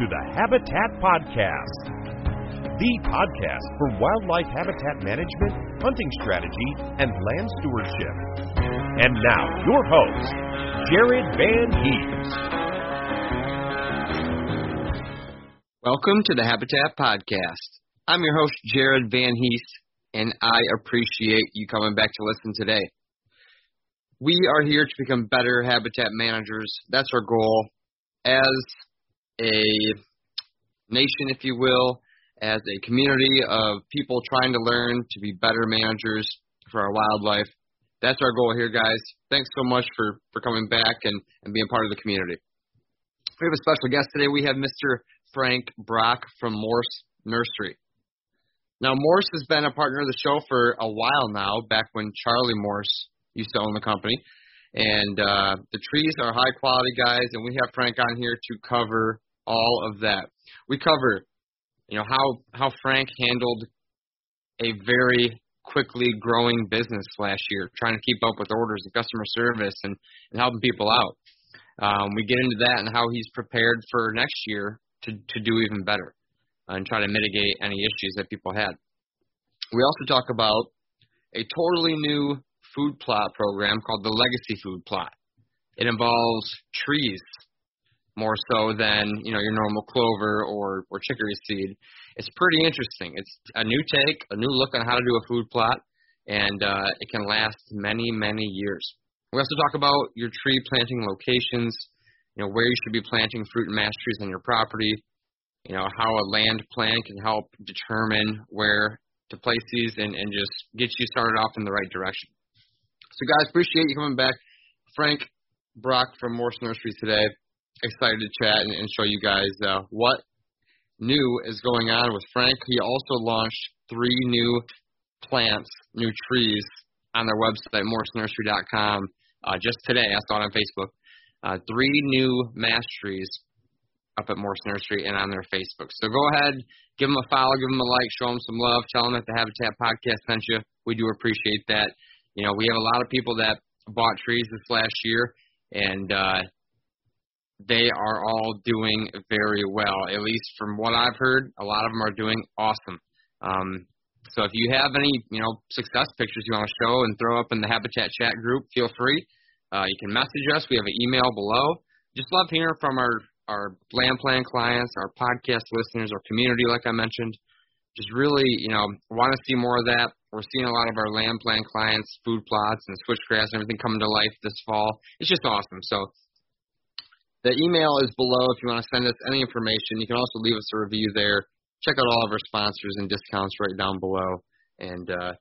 To the Habitat Podcast, the podcast for wildlife habitat management, hunting strategy, and land stewardship. And now, your host, Jared Van Hees. Welcome to the Habitat Podcast. I'm your host, Jared Van Hees, and I appreciate you coming back to listen today. We are here to become better habitat managers. That's our goal. As a nation, if you will, as a community of people trying to learn to be better managers for our wildlife. That's our goal here, guys. Thanks so much for, for coming back and, and being part of the community. We have a special guest today. We have Mr. Frank Brock from Morse Nursery. Now, Morse has been a partner of the show for a while now, back when Charlie Morse used to own the company. And uh, the trees are high quality, guys, and we have Frank on here to cover all of that. We cover, you know, how how Frank handled a very quickly growing business last year, trying to keep up with orders and customer service and, and helping people out. Um, we get into that and how he's prepared for next year to, to do even better and try to mitigate any issues that people had. We also talk about a totally new food plot program called the Legacy Food Plot. It involves trees more so than you know your normal clover or or chicory seed. It's pretty interesting. It's a new take, a new look on how to do a food plot, and uh, it can last many many years. We also talk about your tree planting locations, you know where you should be planting fruit and mass trees on your property, you know how a land plan can help determine where to place these and, and just get you started off in the right direction. So guys, appreciate you coming back. Frank Brock from Morse Nursery today excited to chat and, and show you guys uh, what new is going on with Frank. He also launched three new plants, new trees on their website, morsenursery.com, uh, just today. I saw it on Facebook. Uh, three new mass trees up at Morse Nursery and on their Facebook. So go ahead, give them a follow, give them a like, show them some love, tell them that the Habitat Podcast sent you. We do appreciate that. You know, we have a lot of people that bought trees this last year, and uh, they are all doing very well. At least from what I've heard, a lot of them are doing awesome. Um, so if you have any, you know, success pictures you want to show and throw up in the Habitat chat group, feel free. Uh, you can message us. We have an email below. Just love hearing from our our land plan clients, our podcast listeners, our community, like I mentioned. Just really, you know, want to see more of that. We're seeing a lot of our land plan clients, food plots and switchgrass and everything coming to life this fall. It's just awesome. So the email is below if you want to send us any information. You can also leave us a review there. Check out all of our sponsors and discounts right down below. And uh,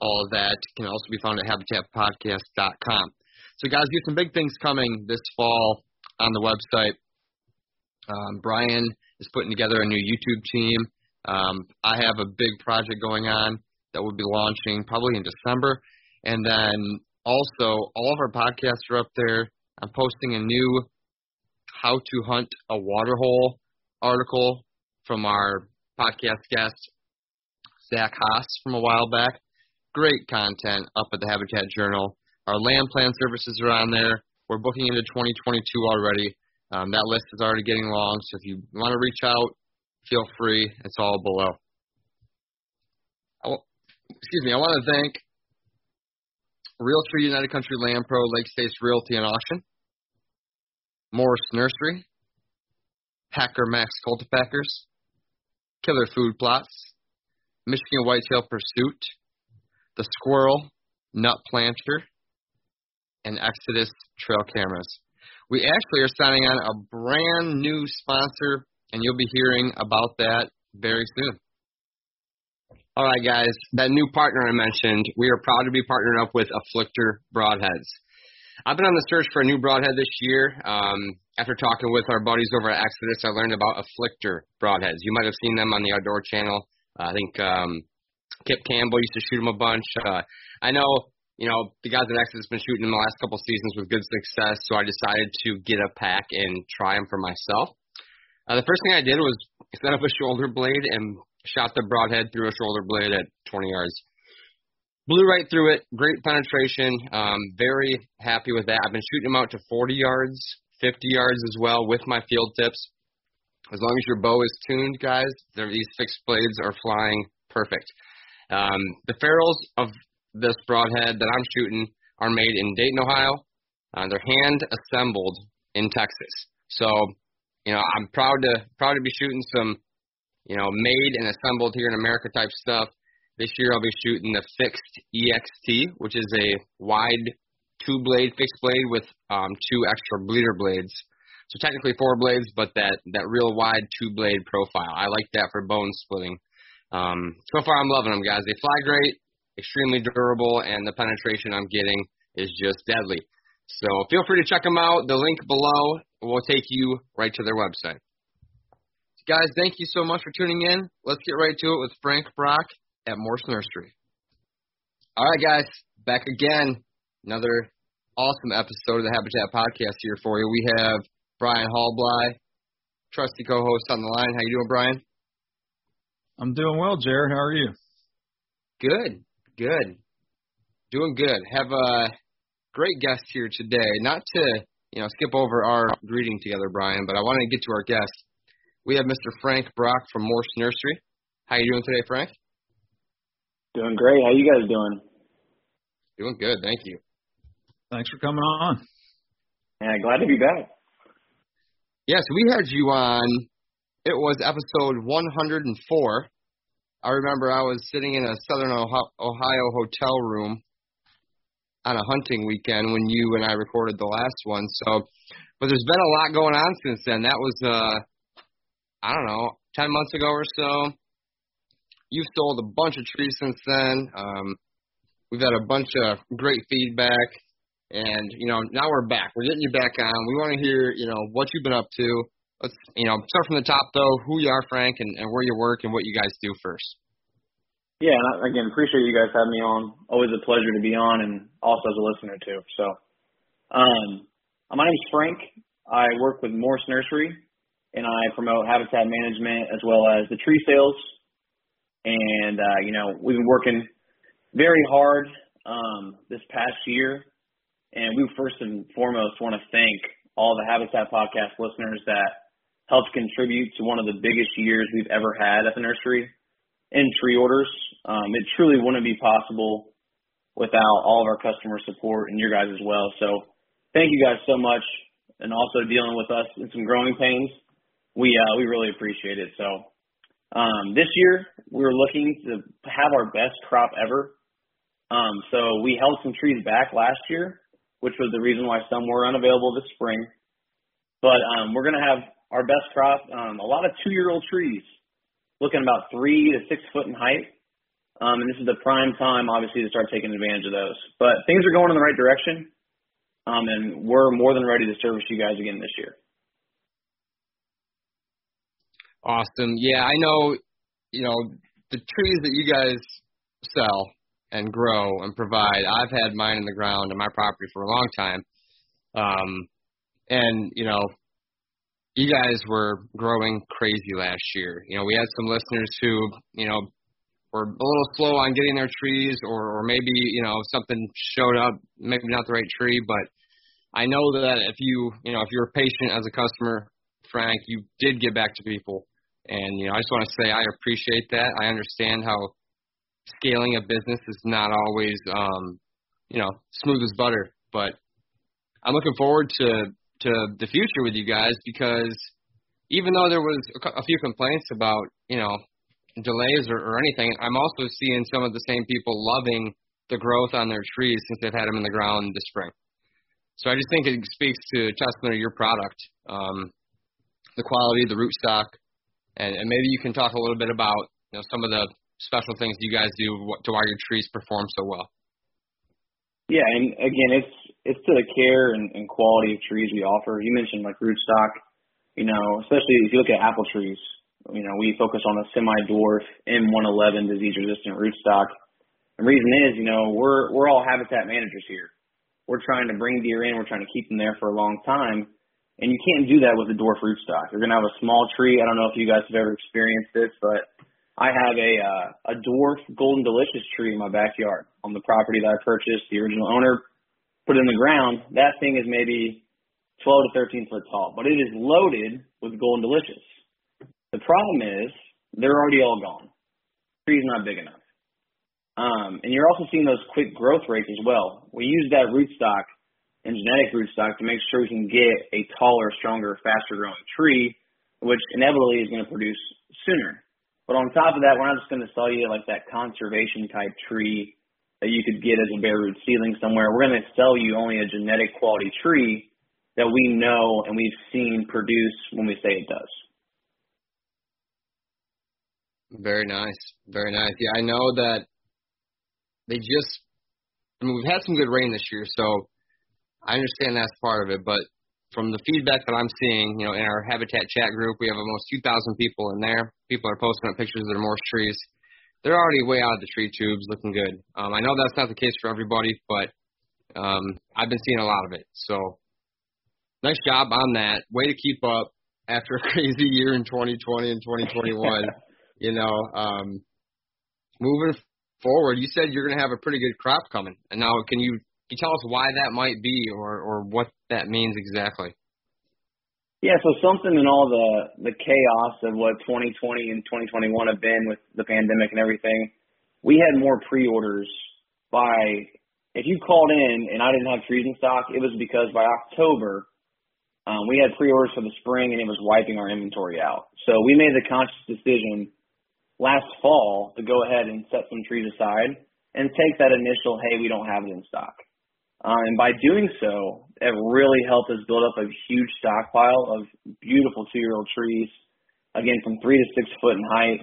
all of that can also be found at habitatpodcast.com. So, guys, we have some big things coming this fall on the website. Um, Brian is putting together a new YouTube team. Um, I have a big project going on that we'll be launching probably in December. And then also, all of our podcasts are up there. I'm posting a new How to Hunt a Waterhole article from our podcast guest, Zach Haas, from a while back. Great content up at the Habitat Journal. Our land plan services are on there. We're booking into 2022 already. Um, that list is already getting long, so if you want to reach out, feel free. It's all below. Excuse me. I want to thank Realtree United Country Land Pro, Lake States Realty and Auction, Morse Nursery, Packer Max Cultipackers, Killer Food Plots, Michigan Whitetail Pursuit, The Squirrel, Nut Planter, and Exodus Trail Cameras. We actually are signing on a brand new sponsor, and you'll be hearing about that very soon. All right, guys, that new partner I mentioned, we are proud to be partnered up with Afflictor Broadheads. I've been on the search for a new broadhead this year. Um, after talking with our buddies over at Exodus, I learned about Afflictor Broadheads. You might have seen them on the Outdoor Channel. Uh, I think um, Kip Campbell used to shoot them a bunch. Uh, I know, you know, the guys at Exodus have been shooting them the last couple seasons with good success, so I decided to get a pack and try them for myself. Uh, the first thing I did was set up a shoulder blade and shot the broadhead through a shoulder blade at 20 yards. Blew right through it. Great penetration. Um, very happy with that. I've been shooting them out to 40 yards, 50 yards as well with my field tips. As long as your bow is tuned, guys, these fixed blades are flying perfect. Um, the ferrules of this broadhead that I'm shooting are made in Dayton, Ohio. Uh, they're hand assembled in Texas. So, you know, I'm proud to proud to be shooting some you know, made and assembled here in America type stuff. This year I'll be shooting the fixed EXT, which is a wide two blade fixed blade with um, two extra bleeder blades. So technically four blades, but that that real wide two blade profile. I like that for bone splitting. Um, so far I'm loving them, guys. They fly great, extremely durable, and the penetration I'm getting is just deadly. So feel free to check them out. The link below will take you right to their website. Guys, thank you so much for tuning in. Let's get right to it with Frank Brock at Morse Nursery. All right, guys, back again. Another awesome episode of the Habitat Podcast here for you. We have Brian Hallbly, trusty co-host on the line. How you doing, Brian? I'm doing well, Jared. How are you? Good, good, doing good. Have a great guest here today. Not to you know skip over our greeting together, Brian, but I wanted to get to our guest. We have Mr. Frank Brock from Morse Nursery. How you doing today, Frank? Doing great. How you guys doing? Doing good, thank you. Thanks for coming on. Yeah, glad to be back. Yes, we had you on. It was episode 104. I remember I was sitting in a Southern Ohio hotel room on a hunting weekend when you and I recorded the last one. So, but there's been a lot going on since then. That was uh I don't know, 10 months ago or so. You've sold a bunch of trees since then. Um, we've had a bunch of great feedback. And, you know, now we're back. We're getting you back on. We want to hear, you know, what you've been up to. Let's, you know, start from the top, though, who you are, Frank, and, and where you work and what you guys do first. Yeah, and again, appreciate you guys having me on. Always a pleasure to be on and also as a listener, too. So, um, my name's Frank. I work with Morse Nursery and I promote habitat management as well as the tree sales. And uh, you know, we've been working very hard um, this past year, and we first and foremost want to thank all the Habitat Podcast listeners that helped contribute to one of the biggest years we've ever had at the nursery in tree orders. Um, it truly wouldn't be possible without all of our customer support and your guys as well. So thank you guys so much, and also dealing with us in some growing pains we uh, we really appreciate it. So um, this year we were looking to have our best crop ever. Um, so we held some trees back last year, which was the reason why some were unavailable this spring. But um, we're going to have our best crop, um, a lot of two-year-old trees, looking about three to six foot in height. Um, and this is the prime time, obviously, to start taking advantage of those. But things are going in the right direction, um, and we're more than ready to service you guys again this year. Awesome. Yeah, I know. You know the trees that you guys sell and grow and provide. I've had mine in the ground on my property for a long time, um, and you know, you guys were growing crazy last year. You know, we had some listeners who, you know, were a little slow on getting their trees, or, or maybe you know something showed up, maybe not the right tree, but I know that if you, you know, if you're patient as a customer, Frank, you did get back to people and you know, I just want to say I appreciate that. I understand how scaling a business is not always um, you know, smooth as butter, but I'm looking forward to to the future with you guys because even though there was a, few complaints about, you know, delays or, or anything, I'm also seeing some of the same people loving the growth on their trees since they've had them in the ground this spring. So I just think it speaks to testament of your product, um, the quality, the rootstock, and, and maybe you can talk a little bit about you know some of the special things you guys do to why your trees perform so well. Yeah, and again, it's it's to the care and, and quality of trees we offer. You mentioned like rootstock, you know, especially if you look at apple trees. You know, we focus on a semi-dwarf M111 disease-resistant rootstock. The reason is, you know, we're we're all habitat managers here. We're trying to bring deer in. We're trying to keep them there for a long time. And you can't do that with a dwarf rootstock. You're gonna have a small tree. I don't know if you guys have ever experienced this, but I have a uh, a dwarf golden delicious tree in my backyard on the property that I purchased. The original owner put it in the ground. That thing is maybe 12 to 13 foot tall, but it is loaded with golden delicious. The problem is they're already all gone. The tree's not big enough. Um, and you're also seeing those quick growth rates as well. We use that rootstock and genetic rootstock to make sure we can get a taller, stronger, faster growing tree, which inevitably is going to produce sooner. But on top of that, we're not just going to sell you like that conservation type tree that you could get as a bare root seedling somewhere. We're going to sell you only a genetic quality tree that we know and we've seen produce when we say it does. Very nice. Very nice. Yeah, I know that they just I mean we've had some good rain this year, so I understand that's part of it, but from the feedback that I'm seeing, you know, in our Habitat chat group, we have almost 2,000 people in there. People are posting up pictures of their morse trees. They're already way out of the tree tubes, looking good. Um, I know that's not the case for everybody, but um, I've been seeing a lot of it. So, nice job on that. Way to keep up after a crazy year in 2020 and 2021. you know, um, moving forward, you said you're going to have a pretty good crop coming, and now can you you tell us why that might be or, or what that means exactly? Yeah, so something in all the the chaos of what 2020 and 2021 have been with the pandemic and everything, we had more pre-orders by if you called in and I didn't have trees in stock, it was because by October um, we had pre-orders for the spring and it was wiping our inventory out. So we made the conscious decision last fall to go ahead and set some trees aside and take that initial, hey, we don't have it in stock. Uh, and by doing so, it really helped us build up a huge stockpile of beautiful two-year-old trees, again from three to six foot in height.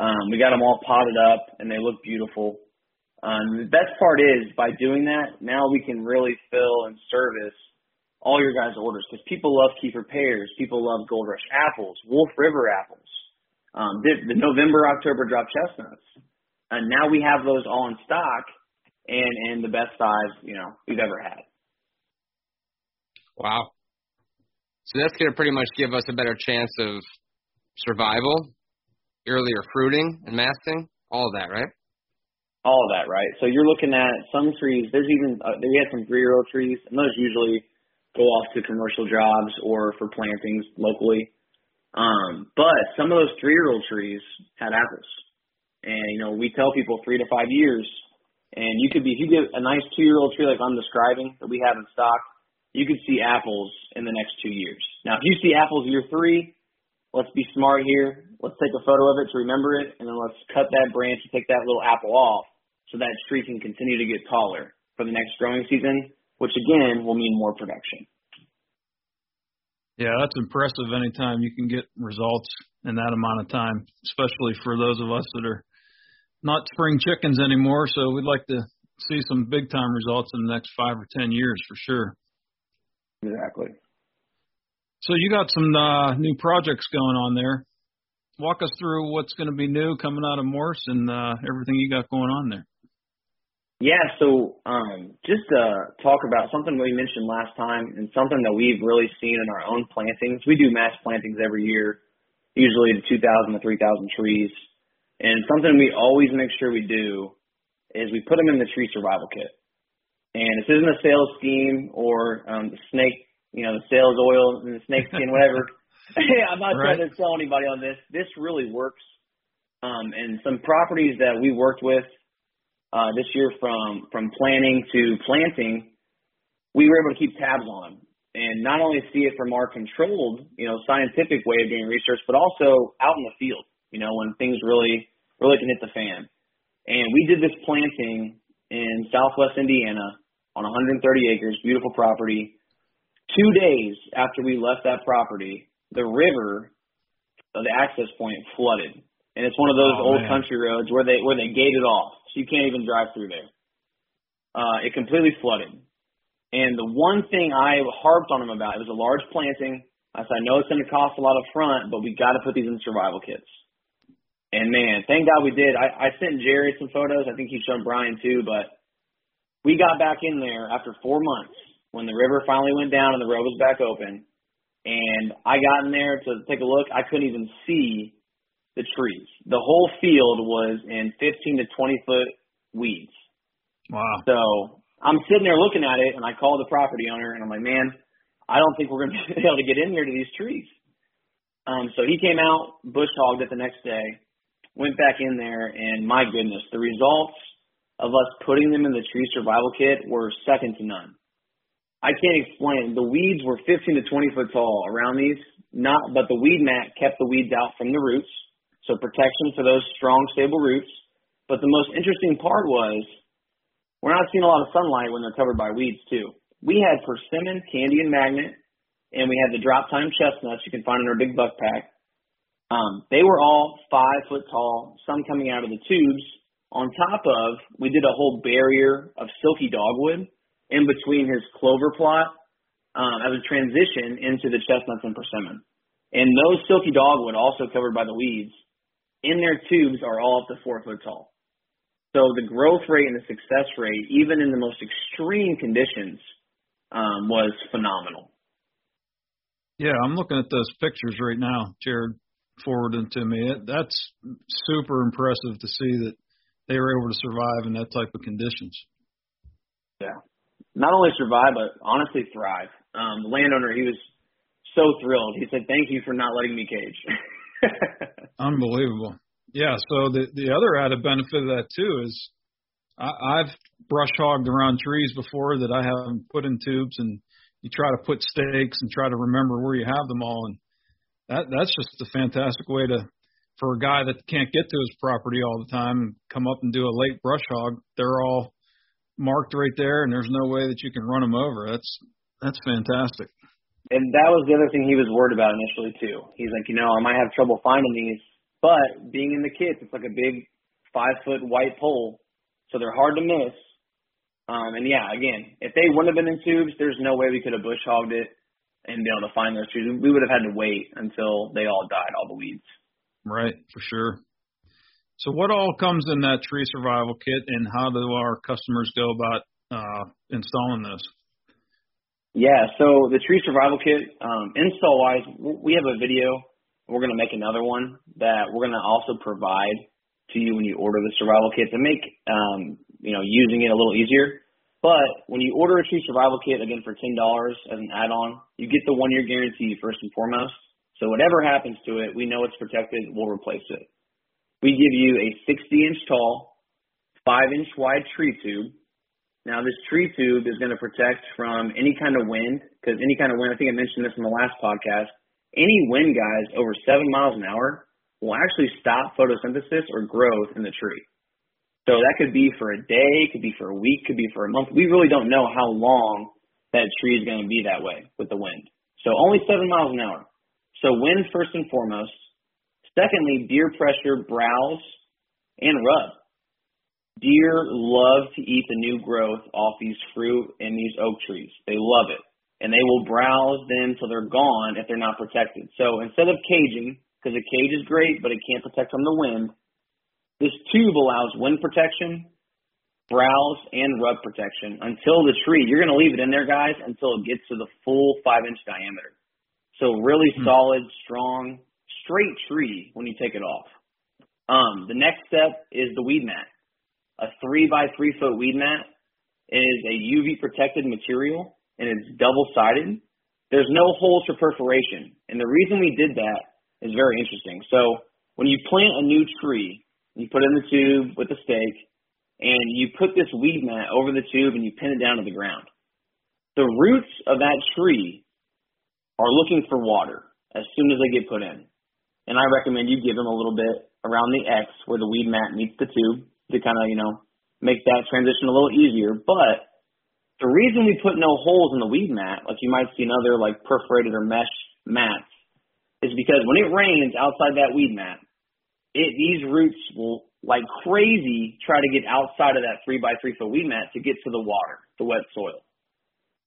Um, we got them all potted up, and they look beautiful. Um, the best part is by doing that, now we can really fill and service all your guys' orders because people love Kieffer pears, people love Gold Rush apples, Wolf River apples, um, the, the November October drop chestnuts, and now we have those all in stock and and the best size you know we've ever had. Wow. So that's going to pretty much give us a better chance of survival, earlier fruiting and masting, all of that, right? All of that, right? So you're looking at some trees. There's even uh, we had some three-year-old trees, and those usually go off to commercial jobs or for plantings locally. Um, but some of those three-year-old trees had apples, and you know we tell people three to five years and you could be, if you get a nice two year old tree like I'm describing that we have in stock, you could see apples in the next two years. Now, if you see apples year three, let's be smart here. Let's take a photo of it to remember it, and then let's cut that branch and take that little apple off so that tree can continue to get taller for the next growing season, which again will mean more production. Yeah, that's impressive anytime you can get results in that amount of time, especially for those of us that are not spring chickens anymore, so we'd like to see some big time results in the next five or ten years for sure. Exactly. So you got some uh, new projects going on there. Walk us through what's going to be new coming out of Morse and uh, everything you got going on there. Yeah, so um, just to talk about something we mentioned last time and something that we've really seen in our own plantings. We do mass plantings every year, usually to 2,000 to 3,000 trees. And something we always make sure we do is we put them in the tree survival kit. And this isn't a sales scheme or um, the snake, you know, the sales oil and the snake skin, whatever. I'm not right. trying to sell anybody on this. This really works. Um, and some properties that we worked with uh, this year from from planning to planting, we were able to keep tabs on them and not only see it from our controlled, you know, scientific way of doing research, but also out in the field, you know, when things really really can hit the fan. And we did this planting in Southwest Indiana on 130 acres, beautiful property. Two days after we left that property, the river, the access point, flooded, and it's one of those oh, old man. country roads where they where they gated off So you can't even drive through there. Uh, it completely flooded. And the one thing I harped on him about, it was a large planting. I said, I know it's going to cost a lot up front, but we got to put these in survival kits. And man, thank God we did. I, I sent Jerry some photos. I think he showed Brian too, but we got back in there after four months when the river finally went down and the road was back open. And I got in there to take a look. I couldn't even see the trees. The whole field was in 15 to 20 foot weeds. Wow. So I'm sitting there looking at it, and I call the property owner, and I'm like, man, I don't think we're going to be able to get in here to these trees. Um, so he came out, bush hogged it the next day, went back in there, and my goodness, the results of us putting them in the tree survival kit were second to none. I can't explain. The weeds were 15 to 20 foot tall around these, not, but the weed mat kept the weeds out from the roots so protection for those strong, stable roots. But the most interesting part was we're not seeing a lot of sunlight when they're covered by weeds too. We had persimmon, candy, and magnet, and we had the drop time chestnuts you can find in our big buck pack. Um, they were all five foot tall, some coming out of the tubes. On top of, we did a whole barrier of silky dogwood in between his clover plot um, as a transition into the chestnuts and persimmon. And those silky dogwood, also covered by the weeds, in their tubes are all up to four foot tall. So the growth rate and the success rate, even in the most extreme conditions, um, was phenomenal. Yeah, I'm looking at those pictures right now, Jared forwarded to me. It, that's super impressive to see that they were able to survive in that type of conditions. Yeah, not only survive, but honestly thrive. Um, the landowner, he was so thrilled. He said, "Thank you for not letting me cage." Unbelievable. Yeah. So the the other added benefit of that too is I, I've brush hogged around trees before that I haven't put in tubes, and you try to put stakes and try to remember where you have them all, and that that's just a fantastic way to for a guy that can't get to his property all the time and come up and do a late brush hog. They're all marked right there, and there's no way that you can run them over. That's that's fantastic and that was the other thing he was worried about initially too. He's like, you know, I might have trouble finding these, but being in the kits, it's like a big five foot white pole, so they're hard to miss. Um, and yeah, again, if they wouldn't have been in tubes, there's no way we could have bush hogged it and be able to find those trees. We would have had to wait until they all died, all the weeds. Right, for sure. So what all comes in that tree survival kit, and how do our customers go about uh, installing those? Yeah, so the tree survival kit, um, install wise, we have a video. We're going to make another one that we're going to also provide to you when you order the survival kit to make, um, you know, using it a little easier. But when you order a tree survival kit, again, for $10 as an add-on, you get the one-year guarantee first and foremost. So whatever happens to it, we know it's protected. We'll replace it. We give you a 60-inch tall, 5-inch wide tree tube now, this tree tube is going to protect from any kind of wind, because any kind of wind, I think I mentioned this in the last podcast, any wind guys over seven miles an hour will actually stop photosynthesis or growth in the tree. So that could be for a day, could be for a week, could be for a month. We really don't know how long that tree is going to be that way with the wind. So only seven miles an hour. So wind first and foremost. Secondly, deer pressure, browse, and rub. Deer love to eat the new growth off these fruit and these oak trees. They love it. And they will browse them till they're gone if they're not protected. So instead of caging, because a cage is great, but it can't protect from the wind, this tube allows wind protection, browse, and rub protection until the tree. You're going to leave it in there, guys, until it gets to the full five inch diameter. So really hmm. solid, strong, straight tree when you take it off. Um, the next step is the weed mat. A three by three foot weed mat is a UV protected material and it's double sided. There's no holes for perforation. And the reason we did that is very interesting. So when you plant a new tree, you put it in the tube with a stake, and you put this weed mat over the tube and you pin it down to the ground. The roots of that tree are looking for water as soon as they get put in. And I recommend you give them a little bit around the X where the weed mat meets the tube to kind of, you know, make that transition a little easier. But the reason we put no holes in the weed mat, like you might see in other like perforated or mesh mats, is because when it rains outside that weed mat, it these roots will like crazy try to get outside of that three by three foot weed mat to get to the water, the wet soil.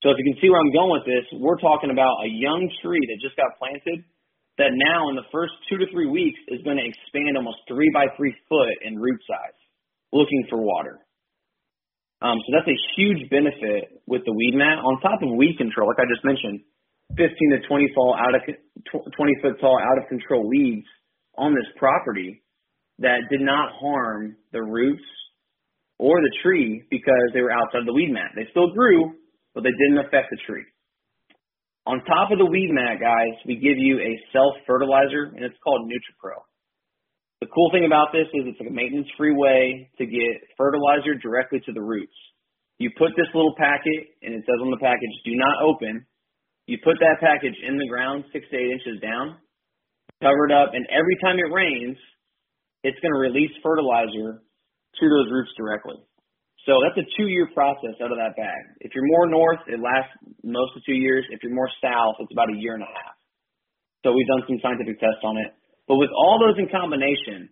So if you can see where I'm going with this, we're talking about a young tree that just got planted that now in the first two to three weeks is going to expand almost three by three foot in root size, looking for water. Um, so that's a huge benefit with the weed mat. On top of weed control, like I just mentioned, 15 to 20 fall out of 20 foot tall out of control weeds on this property that did not harm the roots or the tree because they were outside the weed mat. They still grew, but they didn't affect the tree. On top of the weed mat, guys, we give you a self fertilizer and it's called NutriPro. The cool thing about this is it's a maintenance free way to get fertilizer directly to the roots. You put this little packet, and it says on the package, do not open. You put that package in the ground six to eight inches down, cover it up, and every time it rains, it's going to release fertilizer to those roots directly. So that's a two year process out of that bag. If you're more north, it lasts most of two years. If you're more south, it's about a year and a half. So we've done some scientific tests on it. But with all those in combination,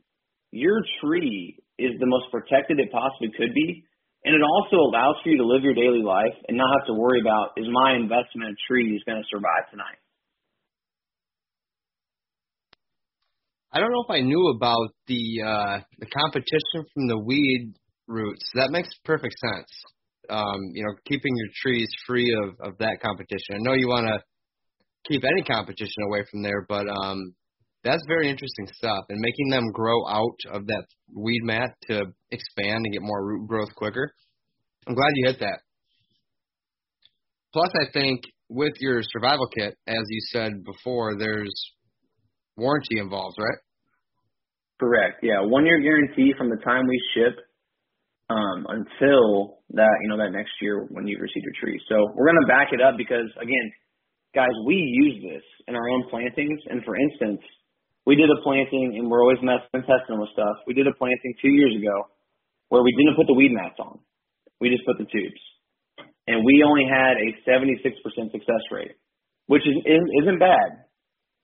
your tree is the most protected it possibly could be. And it also allows for you to live your daily life and not have to worry about is my investment in trees going to survive tonight? I don't know if I knew about the uh, the competition from the weed roots. That makes perfect sense. Um, you know, keeping your trees free of, of that competition. I know you want to keep any competition away from there, but um, that's very interesting stuff. And making them grow out of that weed mat to expand and get more root growth quicker. I'm glad you hit that. Plus, I think with your survival kit, as you said before, there's warranty involved, right? Correct. Yeah, one year guarantee from the time we ship um, until that you know that next year when you receive your tree. So we're gonna back it up because again, guys, we use this in our own plantings. And for instance, we did a planting, and we're always messing and testing with stuff. We did a planting two years ago where we didn't put the weed mats on. We just put the tubes. And we only had a 76% success rate, which is, isn't bad.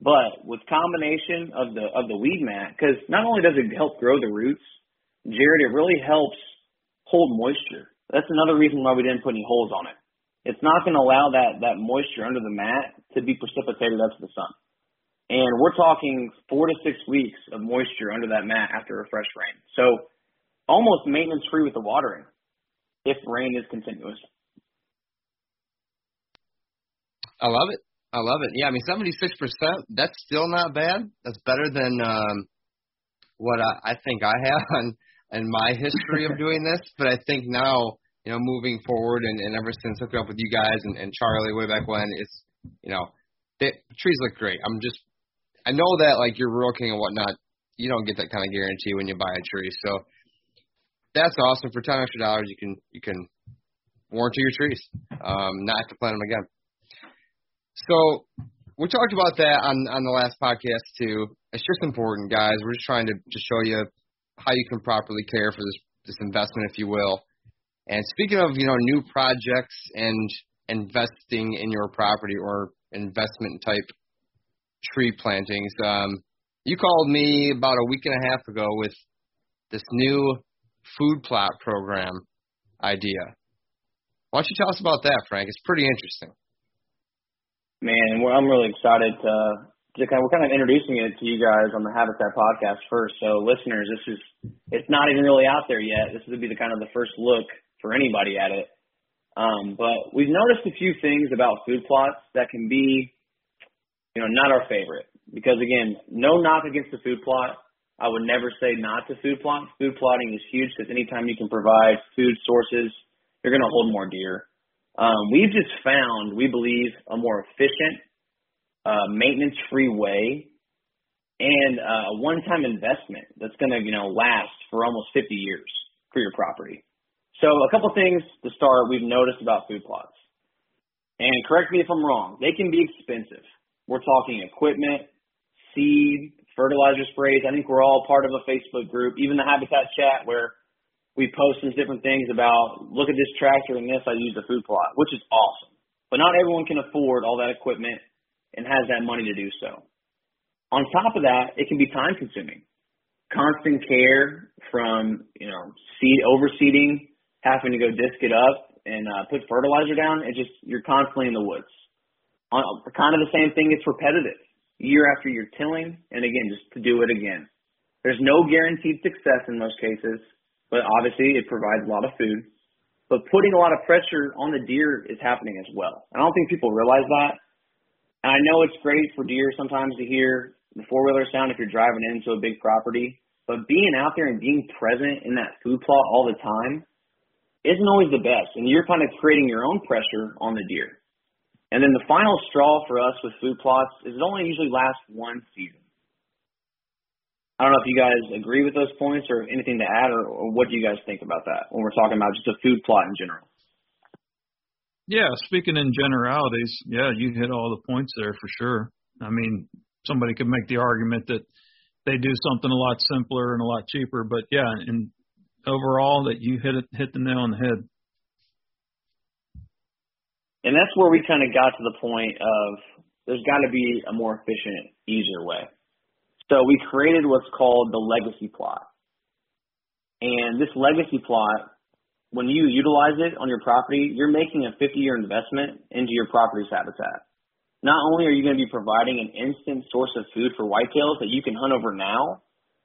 But with combination of the of the weed mat, because not only does it help grow the roots, Jared, it really helps hold moisture. That's another reason why we didn't put any holes on it. It's not going to allow that that moisture under the mat to be precipitated up to the sun. And we're talking four to six weeks of moisture under that mat after a fresh rain. So almost maintenance free with the watering if rain is continuous. I love it. I love it. Yeah, I mean, 76%, that's still not bad. That's better than um, what I, I think I have on, in my history of doing this. But I think now, you know, moving forward and, and ever since hooking up with you guys and, and Charlie way back when, it's, you know, the trees look great. I'm just I know that like your rural king and whatnot, you don't get that kind of guarantee when you buy a tree. So that's awesome. For ten extra dollars, you can you can warranty your trees, um, not have to plant them again. So we talked about that on on the last podcast too. It's just important, guys. We're just trying to to show you how you can properly care for this this investment, if you will. And speaking of you know new projects and investing in your property or investment type tree plantings. Um, you called me about a week and a half ago with this new food plot program idea. Why don't you tell us about that, Frank? It's pretty interesting. Man, well, I'm really excited to, to kind of, we're kind of introducing it to you guys on the Habitat podcast first. So listeners, this is, it's not even really out there yet. This would be the kind of the first look for anybody at it. Um, but we've noticed a few things about food plots that can be, you know, not our favorite. Because again, no knock against the food plot. I would never say not to food plot. Food plotting is huge because anytime you can provide food sources, you're going to hold more deer. Um, we've just found, we believe, a more efficient, uh, maintenance-free way and uh, a one-time investment that's going to, you know, last for almost 50 years for your property. So a couple things to start we've noticed about food plots. And correct me if I'm wrong, they can be expensive. We're talking equipment, seed, fertilizer sprays. I think we're all part of a Facebook group, even the Habitat chat where we post some different things about look at this tractor and this I use a food plot, which is awesome. But not everyone can afford all that equipment and has that money to do so. On top of that, it can be time consuming. Constant care from, you know, seed overseeding having to go disc it up and uh, put fertilizer down, it just you're constantly in the woods. On, kind of the same thing. It's repetitive year after year tilling, and again, just to do it again. There's no guaranteed success in most cases, but obviously it provides a lot of food. But putting a lot of pressure on the deer is happening as well. I don't think people realize that. And I know it's great for deer sometimes to hear the four wheeler sound if you're driving into a big property, but being out there and being present in that food plot all the time isn't always the best, and you're kind of creating your own pressure on the deer. And then the final straw for us with food plots is it only usually lasts one season. I don't know if you guys agree with those points or anything to add, or, or what do you guys think about that when we're talking about just a food plot in general? Yeah, speaking in generalities, yeah, you hit all the points there for sure. I mean, somebody could make the argument that they do something a lot simpler and a lot cheaper, but yeah, and overall that you hit it, hit the nail on the head. And that's where we kind of got to the point of there's got to be a more efficient, easier way. So we created what's called the legacy plot. And this legacy plot, when you utilize it on your property, you're making a 50 year investment into your property's habitat. Not only are you going to be providing an instant source of food for whitetails that you can hunt over now,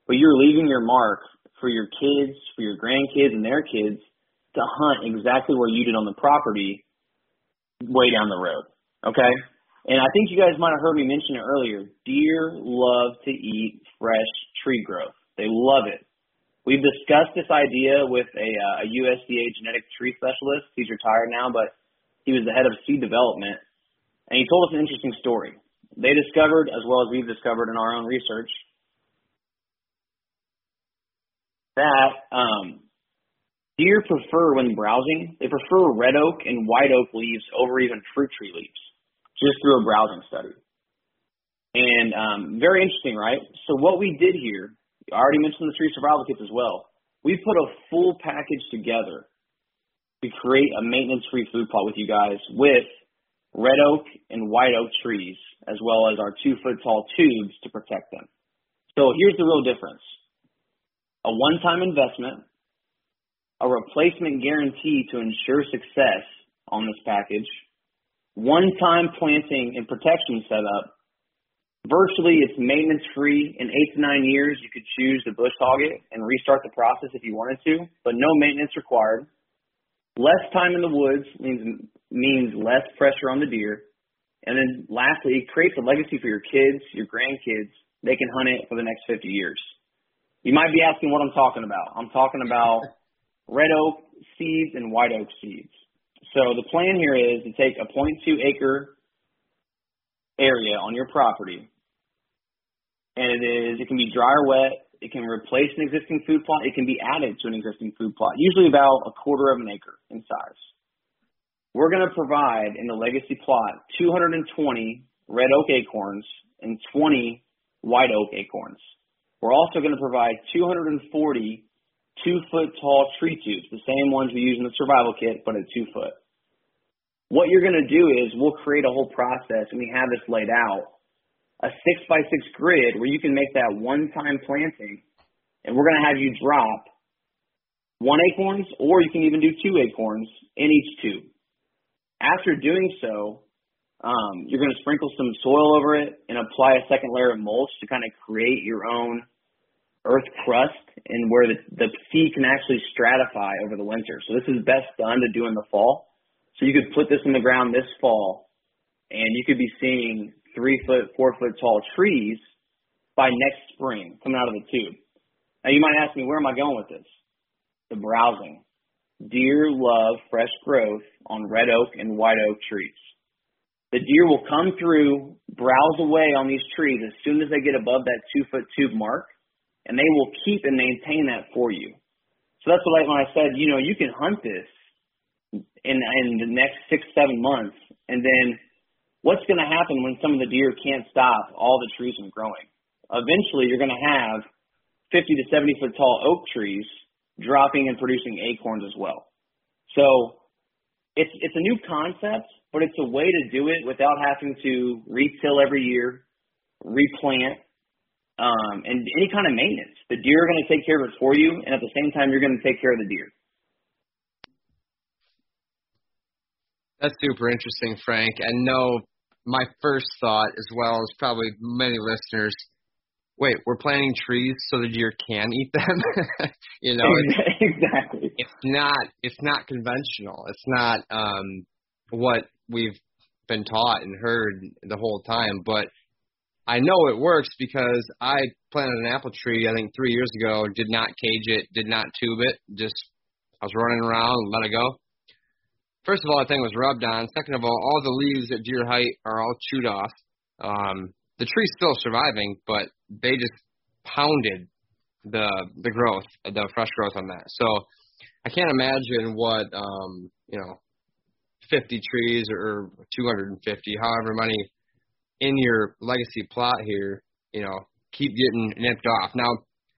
but you're leaving your mark for your kids, for your grandkids, and their kids to hunt exactly where you did on the property way down the road. Okay? And I think you guys might have heard me mention it earlier. Deer love to eat fresh tree growth. They love it. We've discussed this idea with a, uh, a USDA genetic tree specialist. He's retired now, but he was the head of seed development. And he told us an interesting story. They discovered, as well as we've discovered in our own research, that um, deer prefer when browsing, they prefer red oak and white oak leaves over even fruit tree leaves, just through a browsing study. And um, very interesting, right? So what we did here, I already mentioned the tree survival kits as well. We put a full package together to create a maintenance-free food plot with you guys with red oak and white oak trees, as well as our two-foot tall tubes to protect them. So here's the real difference a one-time investment, a replacement guarantee to ensure success on this package, one-time planting and protection setup. Virtually, it's maintenance free. In eight to nine years, you could choose to bush hog it and restart the process if you wanted to, but no maintenance required. Less time in the woods means means less pressure on the deer. And then lastly, it creates a legacy for your kids, your grandkids. They can hunt it for the next 50 years. You might be asking what I'm talking about. I'm talking about red oak seeds and white oak seeds. So the plan here is to take a 0.2 acre area on your property, and it is it can be dry or wet. It can replace an existing food plot. It can be added to an existing food plot, usually about a quarter of an acre in size. We're going to provide in the legacy plot 220 red oak acorns and 20 white oak acorns. We're also going to provide 240 two foot tall tree tubes, the same ones we use in the survival kit, but at two foot. What you're going to do is we'll create a whole process, and we have this laid out, a six by six grid where you can make that one time planting, and we're going to have you drop one acorns, or you can even do two acorns in each tube. After doing so, um, you're going to sprinkle some soil over it and apply a second layer of mulch to kind of create your own earth crust and where the, the seed can actually stratify over the winter. So this is best done to do in the fall. So you could put this in the ground this fall and you could be seeing three foot, four foot tall trees by next spring coming out of the tube. Now you might ask me, where am I going with this? The browsing. Deer love fresh growth on red oak and white oak trees. The deer will come through, browse away on these trees as soon as they get above that two foot tube mark, and they will keep and maintain that for you. So that's what I, when I said, you know, you can hunt this in in the next six seven months, and then what's going to happen when some of the deer can't stop all the trees from growing? Eventually, you're going to have 50 to 70 foot tall oak trees dropping and producing acorns as well. So it's it's a new concept, but it's a way to do it without having to retill every year, replant, um, and any kind of maintenance. The deer are going to take care of it for you, and at the same time, you're going to take care of the deer. That's super interesting, Frank. And no, my first thought, as well as probably many listeners, wait, we're planting trees so the deer can eat them. you know, it's, exactly. It's not. It's not conventional. It's not um, what we've been taught and heard the whole time. But I know it works because I planted an apple tree. I think three years ago. Did not cage it. Did not tube it. Just I was running around let it go. First of all, the thing was rubbed on. Second of all, all the leaves at deer height are all chewed off. Um, the tree's still surviving, but they just pounded the the growth, the fresh growth on that. So I can't imagine what um, you know, 50 trees or 250, however many in your legacy plot here, you know, keep getting nipped off. Now,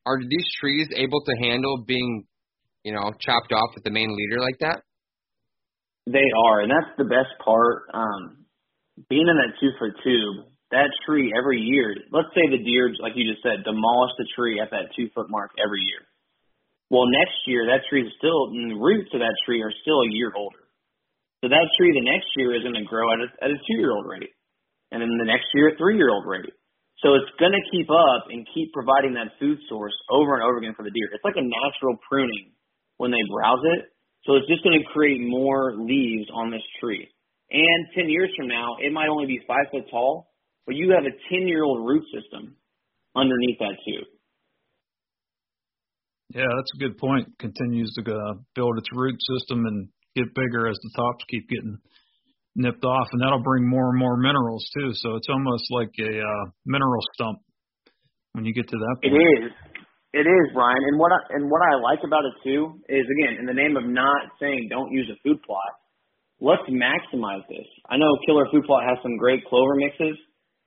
are these trees able to handle being, you know, chopped off with the main leader like that? They are, and that's the best part. Um, being in that two foot tube, that tree every year, let's say the deer, like you just said, demolish the tree at that two foot mark every year. Well, next year, that tree is still, the roots of that tree are still a year older. So that tree the next year is going to grow at a, at a two year old rate. And then the next year, a three year old rate. So it's going to keep up and keep providing that food source over and over again for the deer. It's like a natural pruning when they browse it. So it's just going to create more leaves on this tree. And 10 years from now, it might only be five foot tall, but you have a 10 year old root system underneath that too. Yeah, that's a good point. Continues to uh, build its root system and get bigger as the tops keep getting nipped off, and that'll bring more and more minerals too. So it's almost like a uh, mineral stump when you get to that point. It is. It is, Brian. And what I, and what I like about it too is again, in the name of not saying don't use a food plot, let's maximize this. I know Killer Food Plot has some great clover mixes,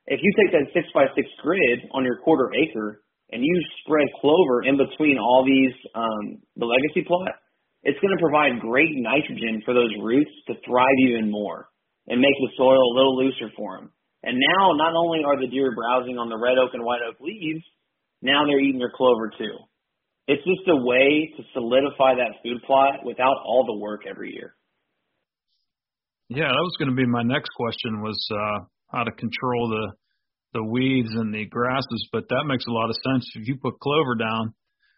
if you take that six by six grid on your quarter acre and you spread clover in between all these um, the legacy plot, it's going to provide great nitrogen for those roots to thrive even more and make the soil a little looser for them. And now, not only are the deer browsing on the red oak and white oak leaves, now they're eating your clover too. It's just a way to solidify that food plot without all the work every year. Yeah, that was going to be my next question was uh, how to control the the weeds and the grasses, but that makes a lot of sense. If you put clover down,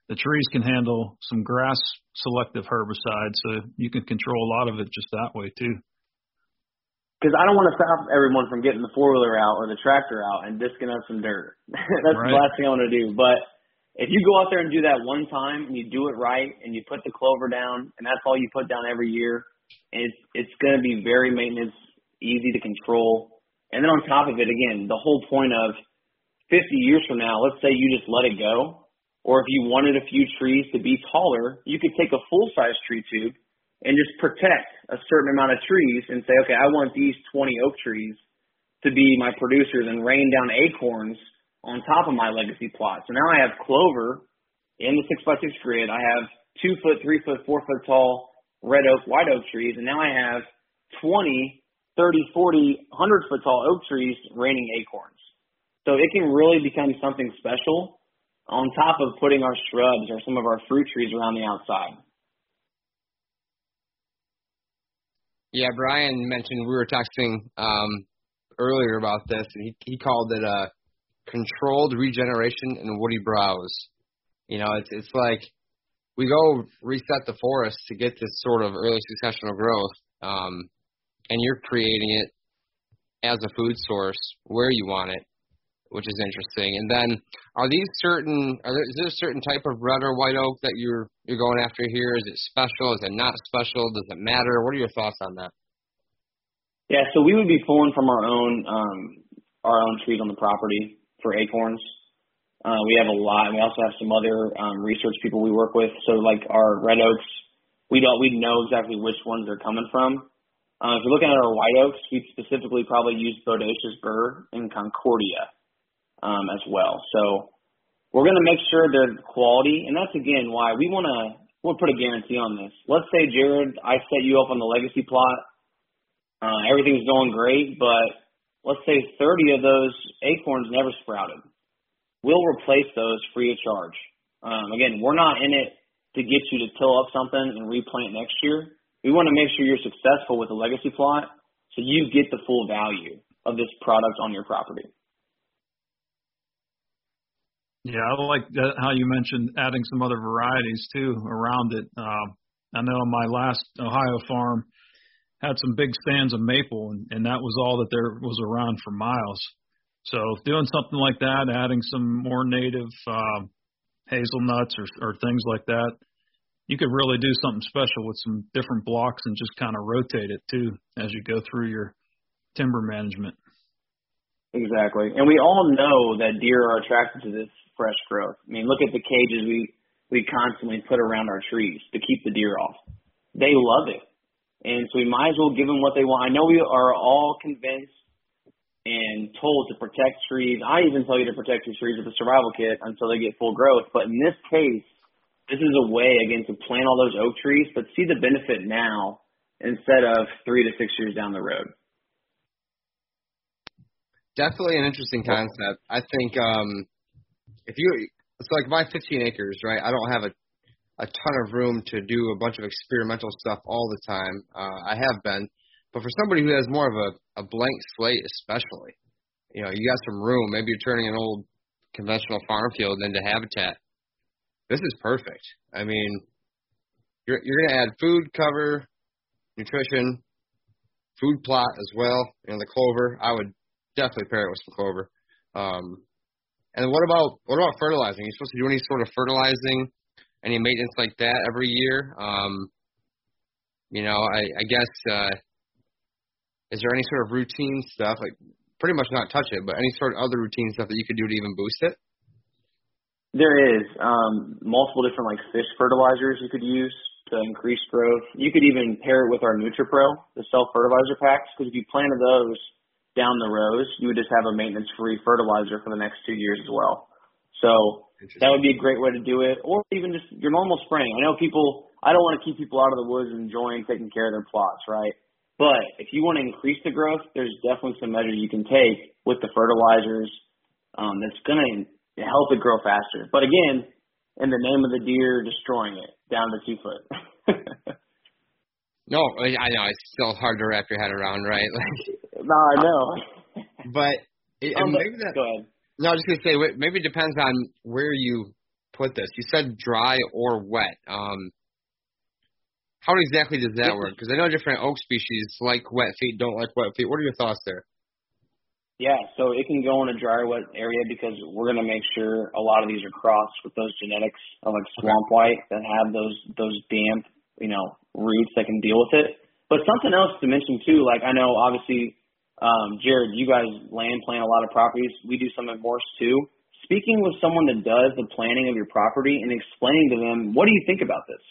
the trees can handle some grass selective herbicide, so you can control a lot of it just that way too. Because I don't want to stop everyone from getting the four wheeler out or the tractor out and disking up some dirt. That's right. the last thing I want to do. But if you go out there and do that one time and you do it right and you put the clover down and that's all you put down every year, it's it's going to be very maintenance easy to control and then on top of it, again, the whole point of 50 years from now, let's say you just let it go, or if you wanted a few trees to be taller, you could take a full size tree tube and just protect a certain amount of trees and say, okay, I want these 20 oak trees to be my producers and rain down acorns on top of my legacy plot. So now I have clover in the six by six grid. I have two foot, three foot, four foot tall red oak, white oak trees, and now I have 20 30, 40, 100 foot tall oak trees raining acorns. So it can really become something special on top of putting our shrubs or some of our fruit trees around the outside. Yeah, Brian mentioned we were texting um, earlier about this, and he he called it a controlled regeneration in woody browse. You know, it's it's like we go reset the forest to get this sort of early successional growth, um, and you're creating it as a food source where you want it, which is interesting. And then, are these certain? Are there, is there a certain type of red or white oak that you're you're going after here? Is it special? Is it not special? Does it matter? What are your thoughts on that? Yeah, so we would be pulling from our own um, our own trees on the property for acorns. Uh, we have a lot, and we also have some other um, research people we work with. So like our red oaks, we don't we know exactly which ones they're coming from. Uh, if you're looking at our white oaks, we specifically probably use Bodacious Burr and Concordia um, as well. So we're going to make sure they're quality, and that's again why we want to we'll put a guarantee on this. Let's say Jared, I set you up on the legacy plot, uh, everything's going great, but let's say 30 of those acorns never sprouted. We'll replace those free of charge. Um, again, we're not in it to get you to till up something and replant next year. We want to make sure you're successful with the legacy plot so you get the full value of this product on your property. Yeah, I like that, how you mentioned adding some other varieties too around it. Uh, I know my last Ohio farm had some big stands of maple, and, and that was all that there was around for miles. So doing something like that, adding some more native uh, hazelnuts or, or things like that, you could really do something special with some different blocks and just kind of rotate it too as you go through your timber management. Exactly. And we all know that deer are attracted to this fresh growth. I mean, look at the cages we we constantly put around our trees to keep the deer off. They love it. And so we might as well give them what they want. I know we are all convinced and told to protect trees. I even tell you to protect your trees with a survival kit until they get full growth. But in this case, this is a way again to plant all those oak trees, but see the benefit now instead of three to six years down the road. Definitely an interesting concept. I think um, if you it's like my 15 acres, right? I don't have a a ton of room to do a bunch of experimental stuff all the time. Uh, I have been, but for somebody who has more of a, a blank slate, especially, you know, you got some room. Maybe you're turning an old conventional farm field into habitat this is perfect. I mean, you're you're gonna add food cover, nutrition, food plot as well, and the clover. I would definitely pair it with some clover. Um, and what about what about fertilizing? Are you supposed to do any sort of fertilizing, any maintenance like that every year? Um, you know, I, I guess uh, is there any sort of routine stuff like pretty much not touch it, but any sort of other routine stuff that you could do to even boost it? There is um, multiple different like fish fertilizers you could use to increase growth. You could even pair it with our NutriPro, the self fertilizer packs, because if you planted those down the rows, you would just have a maintenance free fertilizer for the next two years as well. So that would be a great way to do it, or even just your normal spraying. I know people. I don't want to keep people out of the woods enjoying taking care of their plots, right? But if you want to increase the growth, there's definitely some measures you can take with the fertilizers um, that's going to to help it grow faster. But again, in the name of the deer, destroying it down to two foot. no, I know it's still hard to wrap your head around, right? Like, no, I know. but it, um, maybe that. Go ahead. No, I was just gonna say maybe it depends on where you put this. You said dry or wet. Um, how exactly does that work? Because I know different oak species like wet feet, don't like wet feet. What are your thoughts there? Yeah, so it can go in a dry wet area because we're gonna make sure a lot of these are crossed with those genetics of like swamp white that have those those damp, you know, roots that can deal with it. But something else to mention too, like I know obviously, um, Jared, you guys land plan a lot of properties. We do some at Morse too. Speaking with someone that does the planning of your property and explaining to them, what do you think about this?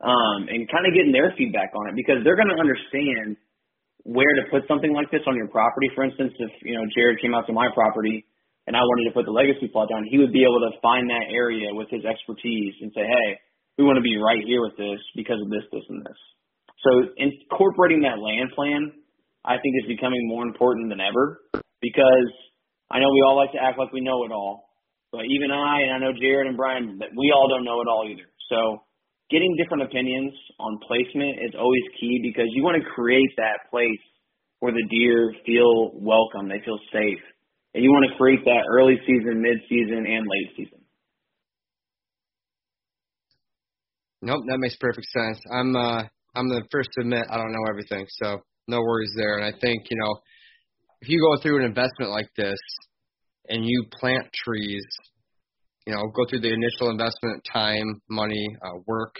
Um, and kind of getting their feedback on it because they're gonna understand where to put something like this on your property. For instance, if you know Jared came out to my property and I wanted to put the legacy plot down, he would be able to find that area with his expertise and say, hey, we want to be right here with this because of this, this, and this. So incorporating that land plan, I think, is becoming more important than ever because I know we all like to act like we know it all, but even I and I know Jared and Brian that we all don't know it all either. So getting different opinions on placement is always key because you want to create that place where the deer feel welcome, they feel safe. And you want to create that early season, mid season, and late season. Nope, that makes perfect sense. I'm uh I'm the first to admit I don't know everything, so no worries there. And I think, you know, if you go through an investment like this and you plant trees, you know, go through the initial investment, time, money, uh, work,